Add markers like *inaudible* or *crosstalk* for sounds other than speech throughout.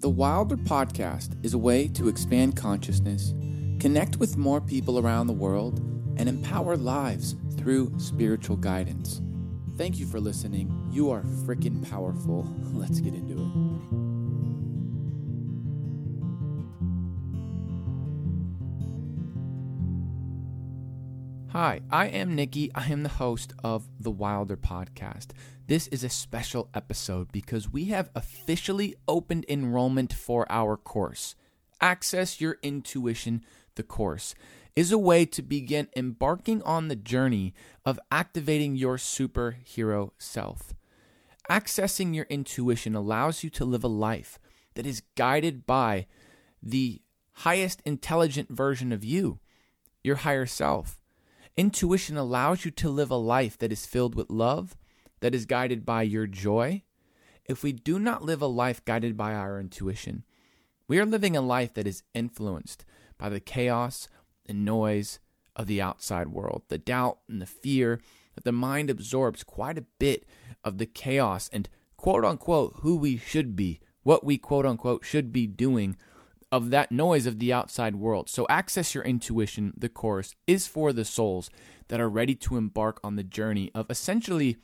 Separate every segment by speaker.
Speaker 1: The Wilder Podcast is a way to expand consciousness, connect with more people around the world, and empower lives through spiritual guidance. Thank you for listening. You are freaking powerful. *laughs* Let's get into it. Hi, I am Nicky. I am the host of the Wilder Podcast. This is a special episode because we have officially opened enrollment for our course. Access Your Intuition, the course, is a way to begin embarking on the journey of activating your superhero self. Accessing your intuition allows you to live a life that is guided by the highest intelligent version of you, your higher self. Intuition allows you to live a life that is filled with love, that is guided by your joy. If we do not live a life guided by our intuition, we are living a life that is influenced by the chaos and noise of the outside world, the doubt and the fear that the mind absorbs quite a bit of the chaos and quote unquote who we should be, what we quote unquote should be doing of that noise of the outside world. So, Access Your Intuition, the course, is for the souls that are ready to embark on the journey of essentially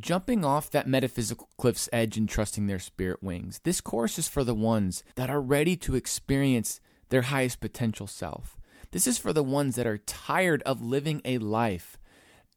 Speaker 1: jumping off that metaphysical cliff's edge and trusting their spirit wings. This course is for the ones that are ready to experience their highest potential self. This is for the ones that are tired of living a life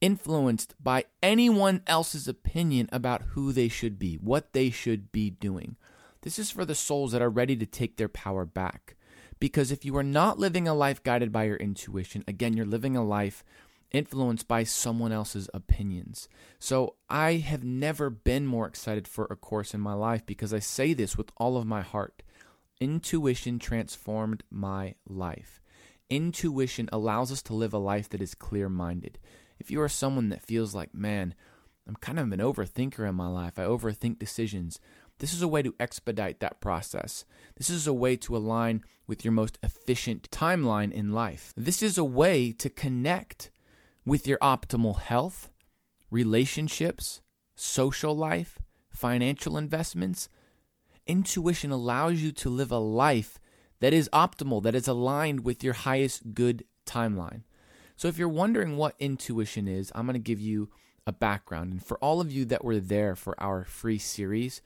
Speaker 1: influenced by anyone else's opinion about who they should be, what they should be doing. This is for the souls that are ready to take their power back. Because if you are not living a life guided by your intuition, again, you're living a life influenced by someone else's opinions. So I have never been more excited for a course in my life because I say this with all of my heart. Intuition transformed my life. Intuition allows us to live a life that is clear minded. If you are someone that feels like, man, I'm kind of an overthinker in my life, I overthink decisions, this is a way to expedite that process. This is a way to align with your most efficient timeline in life. This is a way to connect with your optimal health, relationships, social life, financial investments. Intuition allows you to live a life that is optimal, that is aligned with your highest good timeline. So, if you're wondering what intuition is, I'm going to give you a background. And for all of you that were there for our free series,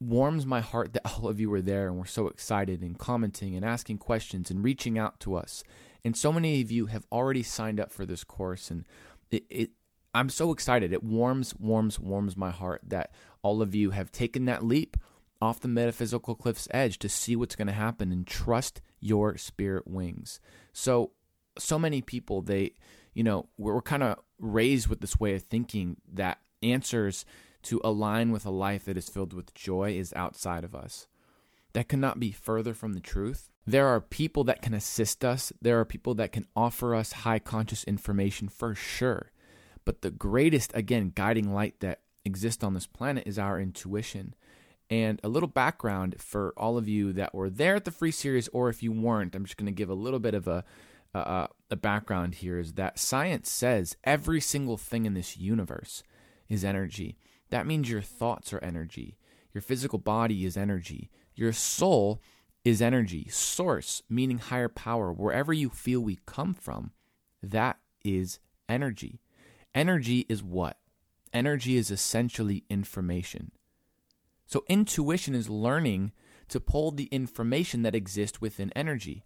Speaker 1: warms my heart that *laughs* all of you were there and were so excited and commenting and asking questions and reaching out to us. And so many of you have already signed up for this course and it, it I'm so excited. It warms, warms, warms my heart that all of you have taken that leap off the metaphysical cliff's edge to see what's going to happen and trust your spirit wings. So, so many people, they, you know, we're, we're kind of raised with this way of thinking that answers to align with a life that is filled with joy is outside of us. That cannot be further from the truth. There are people that can assist us, there are people that can offer us high conscious information for sure. But the greatest, again, guiding light that exists on this planet is our intuition. And a little background for all of you that were there at the free series, or if you weren't, I'm just going to give a little bit of a, a, a background here is that science says every single thing in this universe is energy. That means your thoughts are energy. Your physical body is energy. Your soul is energy. Source, meaning higher power, wherever you feel we come from, that is energy. Energy is what? Energy is essentially information. So, intuition is learning to pull the information that exists within energy.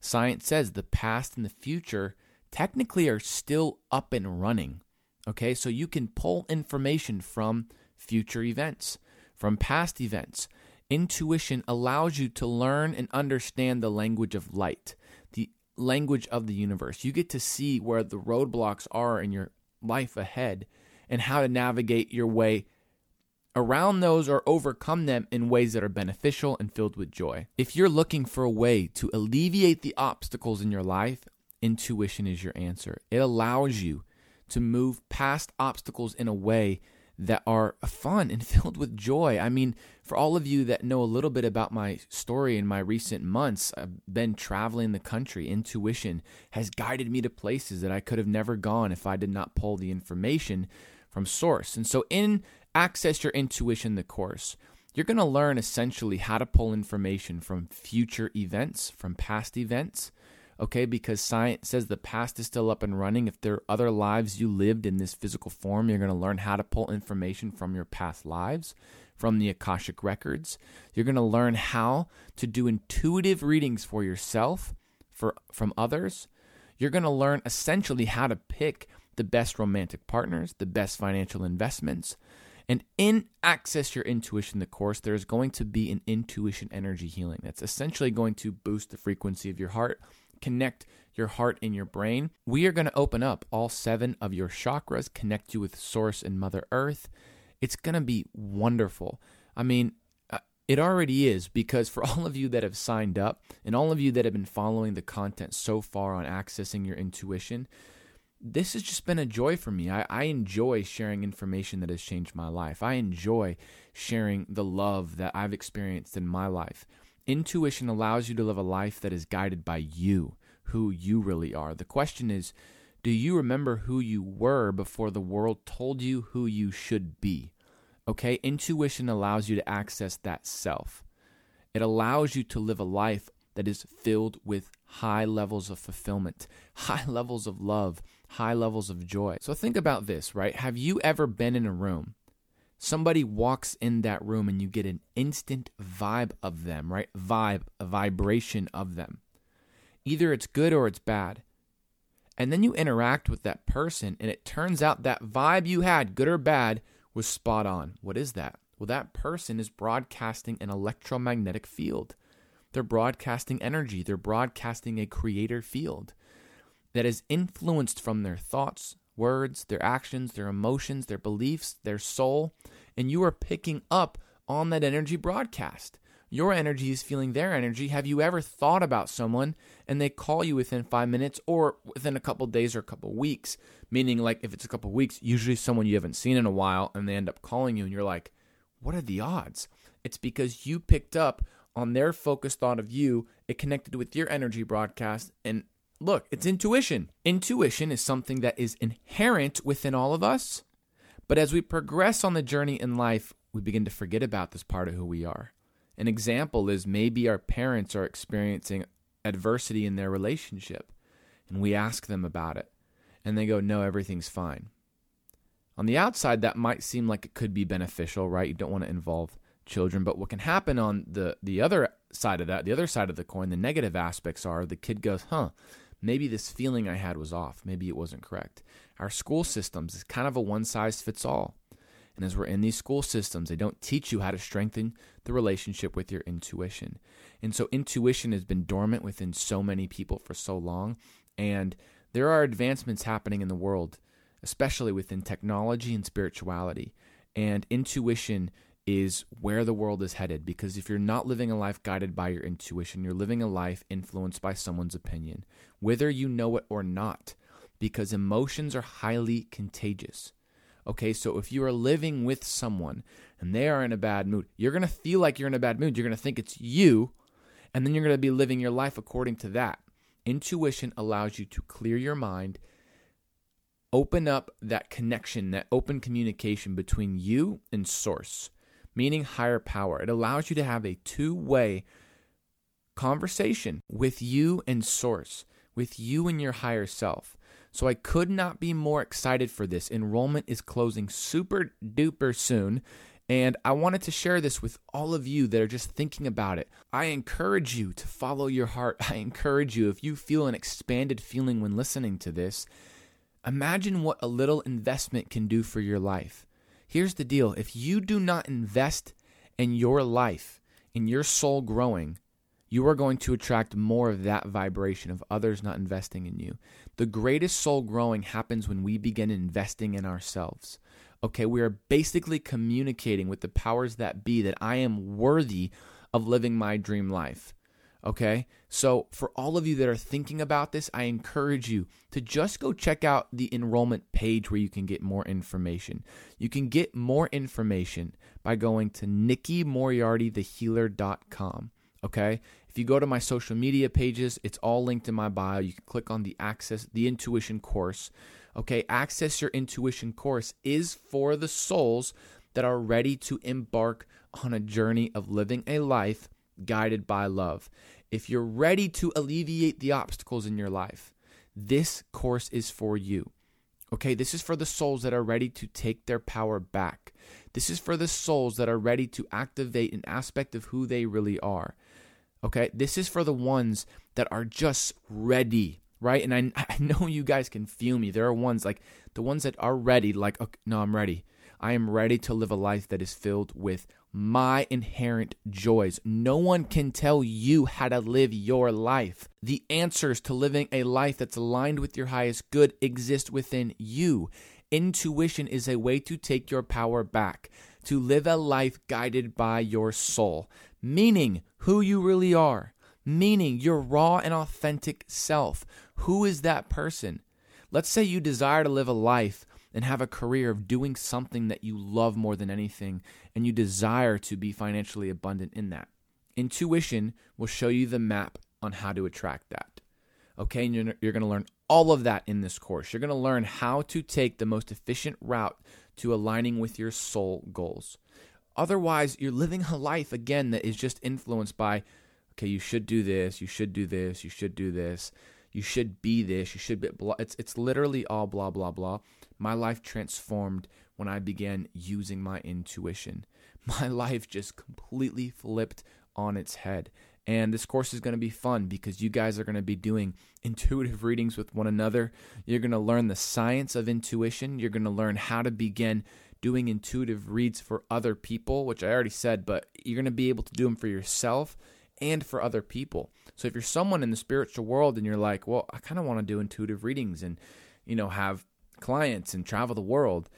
Speaker 1: Science says the past and the future technically are still up and running. Okay, so you can pull information from future events, from past events. Intuition allows you to learn and understand the language of light, the language of the universe. You get to see where the roadblocks are in your life ahead and how to navigate your way around those or overcome them in ways that are beneficial and filled with joy. If you're looking for a way to alleviate the obstacles in your life, intuition is your answer. It allows you to move past obstacles in a way that are fun and *laughs* filled with joy. I mean, for all of you that know a little bit about my story in my recent months, I've been traveling the country. Intuition has guided me to places that I could have never gone if I did not pull the information from source. And so, in Access Your Intuition, the course, You're going to learn essentially how to pull information from future events, from past events, okay? Because science says the past is still up and running. If there are other lives you lived in this physical form, you're going to learn how to pull information from your past lives, from the Akashic records. You're going to learn how to do intuitive readings for yourself, for from others. You're going to learn essentially how to pick the best romantic partners, the best financial investments. And in Access Your Intuition, the course, there's going to be an intuition energy healing that's essentially going to boost the frequency of your heart connect your heart and your brain. We are going to open up all seven of your chakras, connect you with Source and Mother Earth. It's going to be wonderful. I mean, uh, it already is because for *laughs* all of you that have signed up and all of you that have been following the content so far on accessing your intuition, this has just been a joy for me. I, I, enjoy sharing information that has changed my life. I enjoy sharing the love that I've experienced in my life. Intuition allows you to live a life that is guided by you, who you really are. The question is do you remember who you were before the world told you who you should be? Okay, intuition allows you to access that self. It allows you to live a life that is filled with high levels of fulfillment, *laughs* high levels of love, high levels of joy. So think about this, right? Have you ever been in a room somebody walks in that room and you get an instant vibe of them, right? Vibe, a vibration of them. Either it's good or it's bad. And then you interact with that person and it turns out that vibe you had, good or bad, was spot on. What is that? Well, that person is broadcasting an electromagnetic field. They're broadcasting energy, they're broadcasting a creator field that is influenced from their thoughts, words, their actions, their emotions, their beliefs, their soul, and you are picking up on that energy broadcast. Your energy is feeling their energy. Have you ever thought about someone and they call you within five minutes or within a couple days or a couple weeks? Meaning, like if it's a couple weeks, usually someone you haven't seen in a while and they end up calling you and you're like, what are the odds? It's because you picked up on their focused thought of you, it connected with your energy broadcast, and look, it's intuition. Intuition is something that is inherent within all of us. But as we progress on the journey in life, we begin to forget about this part of who we are. An example is maybe our parents are experiencing adversity in their relationship, and we ask them about it, and they go, No, everything's fine. On the outside, that might seem like it could be beneficial, right? You don't want to involve children, but what can happen on the, the other side of that, the other side of the coin, the negative aspects are the kid goes, Huh, maybe this feeling I had was off. Maybe it wasn't correct. Our school systems is kind of a one size fits all. And as we're in these school systems, they don't teach you how to strengthen the relationship with your intuition. And so intuition has been dormant within so many people for so long. And there are advancements happening in the world, especially within technology and spirituality. And intuition is where the world is headed because if you're not living a life guided by your intuition, you're living a life influenced by someone's opinion, whether you know it or not, because emotions are highly contagious. Okay, so if you are living with someone and they are in a bad mood, you're going to feel like you're in a bad mood. You're going to think it's you, and then you're going to be living your life according to that. Intuition allows you to clear your mind, open up that connection, that open communication between you and source meaning higher power. It allows you to have a two way conversation with you and Source, with you and your higher self. So I could not be more excited for this. Enrollment is closing super duper soon. And I wanted to share this with all of you that are just thinking about it. I encourage you to follow your heart. *laughs* I encourage you, if you feel an expanded feeling when listening to this, imagine what a little investment can do for your life. Here's the deal if you do not invest in your life, in your soul growing, you are going to attract more of that vibration of others not investing in you. The greatest soul growing happens when we begin investing in ourselves. Okay, we are basically communicating with the powers that be that I am worthy of living my dream life. Okay. So, for all of you that are thinking about this, I encourage you to just go check out the enrollment page where you can get more information. You can get more information by going to nikki nickymoriartythehealer.com. Okay. If you go to my social media pages, it's all linked in my bio. You can click on the access, the intuition course. Okay. Access your intuition course is for the souls that are ready to embark on a journey of living a life guided by love. If you're ready to alleviate the obstacles in your life, this course is for you. Okay, this is for the souls that are ready to take their power back. This is for the souls that are ready to activate an aspect of who they really are. Okay, this is for the ones that are just ready, right? And I, *laughs* I know you guys can feel me. There are ones like the ones that are ready, like, okay, no, I'm ready. I am ready to live a life that is filled with my inherent joys. No one can tell you how to live your life. The answers to living a life that's aligned with your highest good exist within you. Intuition is a way to take your power back, to live a life guided by your soul, meaning who you really are, meaning your raw and authentic self. Who is that person? Let's say you desire to live a life and have a career of doing something that you love more than anything and you desire to be financially abundant in that. Intuition will show you the map on how to attract that. Okay, and you're, you're going to learn all of that in this course. You're going to learn how to take the most efficient route to aligning with your soul goals. Otherwise, you're living a life again that is just influenced by, okay, you should do this, you should do this, you should do this, you should be this, you should be blah. It's it's literally all blah blah blah. My life transformed when I began using my intuition. *laughs* My life just completely flipped on its head. And this course is going to be fun because you guys are going to be doing *laughs* intuitive readings with one another. You're going to learn the science of intuition. You're going to learn how to begin doing intuitive reads for other people, which I already said, but you're going to be able to do them for yourself and for other people. So if you're someone in the spiritual world and you're like, well, I kind of want to do intuitive readings and, you know, have clients and travel the world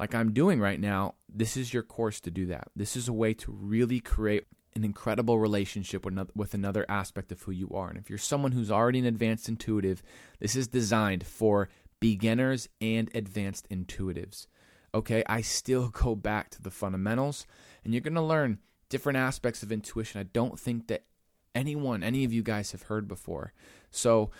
Speaker 1: like I'm doing right now, this is your course to do that. This is a way to really create an incredible relationship with another, aspect of who you are. And if you're someone who's already an advanced intuitive, this is designed for beginners and advanced intuitives. Okay, I still *laughs* go back to the fundamentals, and you're going to learn different aspects of intuition I don't think that anyone, any of you guys have heard before. So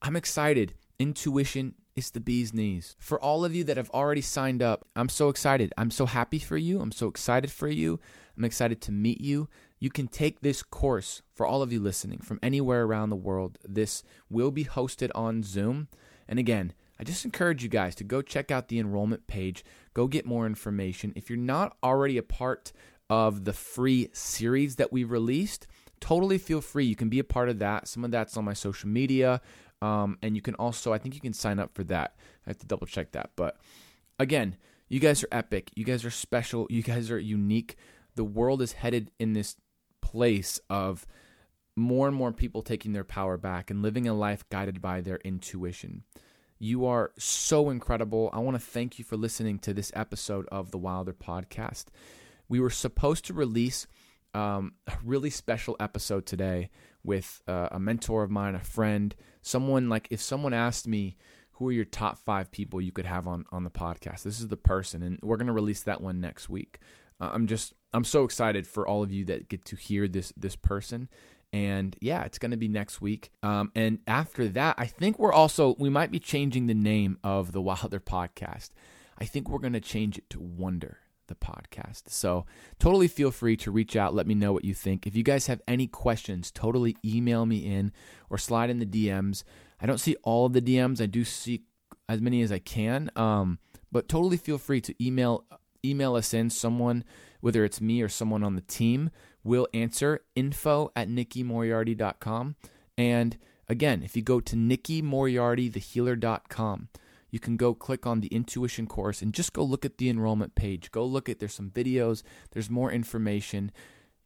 Speaker 1: I'm excited. Intuition is the bee's knees. For all of you that have already signed up, I'm so excited. I'm so happy for you. I'm so excited for you. I'm excited to meet you. You can take this course for all of you listening from anywhere around the world. This will be hosted on Zoom. And again, I just encourage you guys to go check out the enrollment page, go get more information. If you're not already a part of the free series that we released, totally feel free. You can be a part of that. Some of that's on my social media. Um, and you can also, I think you can sign up for that. I have to double check that. But again, you guys are epic. You guys are special. You guys are unique. The world is headed in this place of more and more people taking their power back and living a life guided by their intuition. You are so incredible. I want to thank you for listening to this episode of the Wilder podcast. We were supposed to release um, a really special episode today with uh, a mentor of mine, a friend, someone like if someone asked me who are your top five people you could have on on the podcast, this is the person, and we're gonna release that one next week. Uh, I'm just I'm so excited for all of you that get to hear this this person. And yeah, it's going to be next week. Um, and after that, I think we're also we might be changing the name of the Wilder podcast. I think we're going to change it to Wonder the podcast. So totally feel free to reach out. Let me know what you think. If you guys have any questions, totally email me in or slide in the DMs. I don't see all of the DMs. I do see as many as I can. Um, but totally feel free to email email us in. Someone, whether it's me or someone on the team, will answer info at nickymoriarty.com. And again, if you go to nickymoriartythehealer.com, you can go click on the intuition course and just go look at the enrollment page. Go look at there's some videos, there's more information.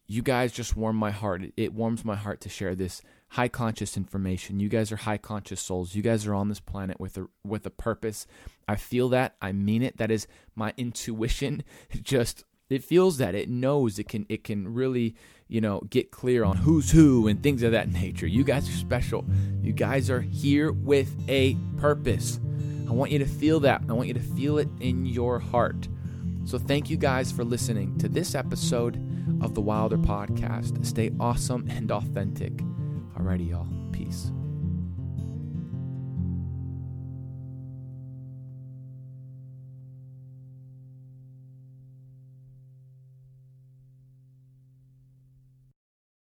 Speaker 1: You guys just warm my heart. It warms my heart to share this high conscious information. You guys are high conscious souls. You guys are on this planet with a with a purpose. I feel that. I mean it. That is my intuition. *laughs* just it feels that. It knows it can it can really, you know, get clear on who's who and things of that nature. You guys are special. You guys are here with a purpose. I want you to feel that. I want you to feel it in your heart. So, thank you guys for listening to this episode of the Wilder Podcast. Stay awesome and authentic. Alrighty, y'all. Peace.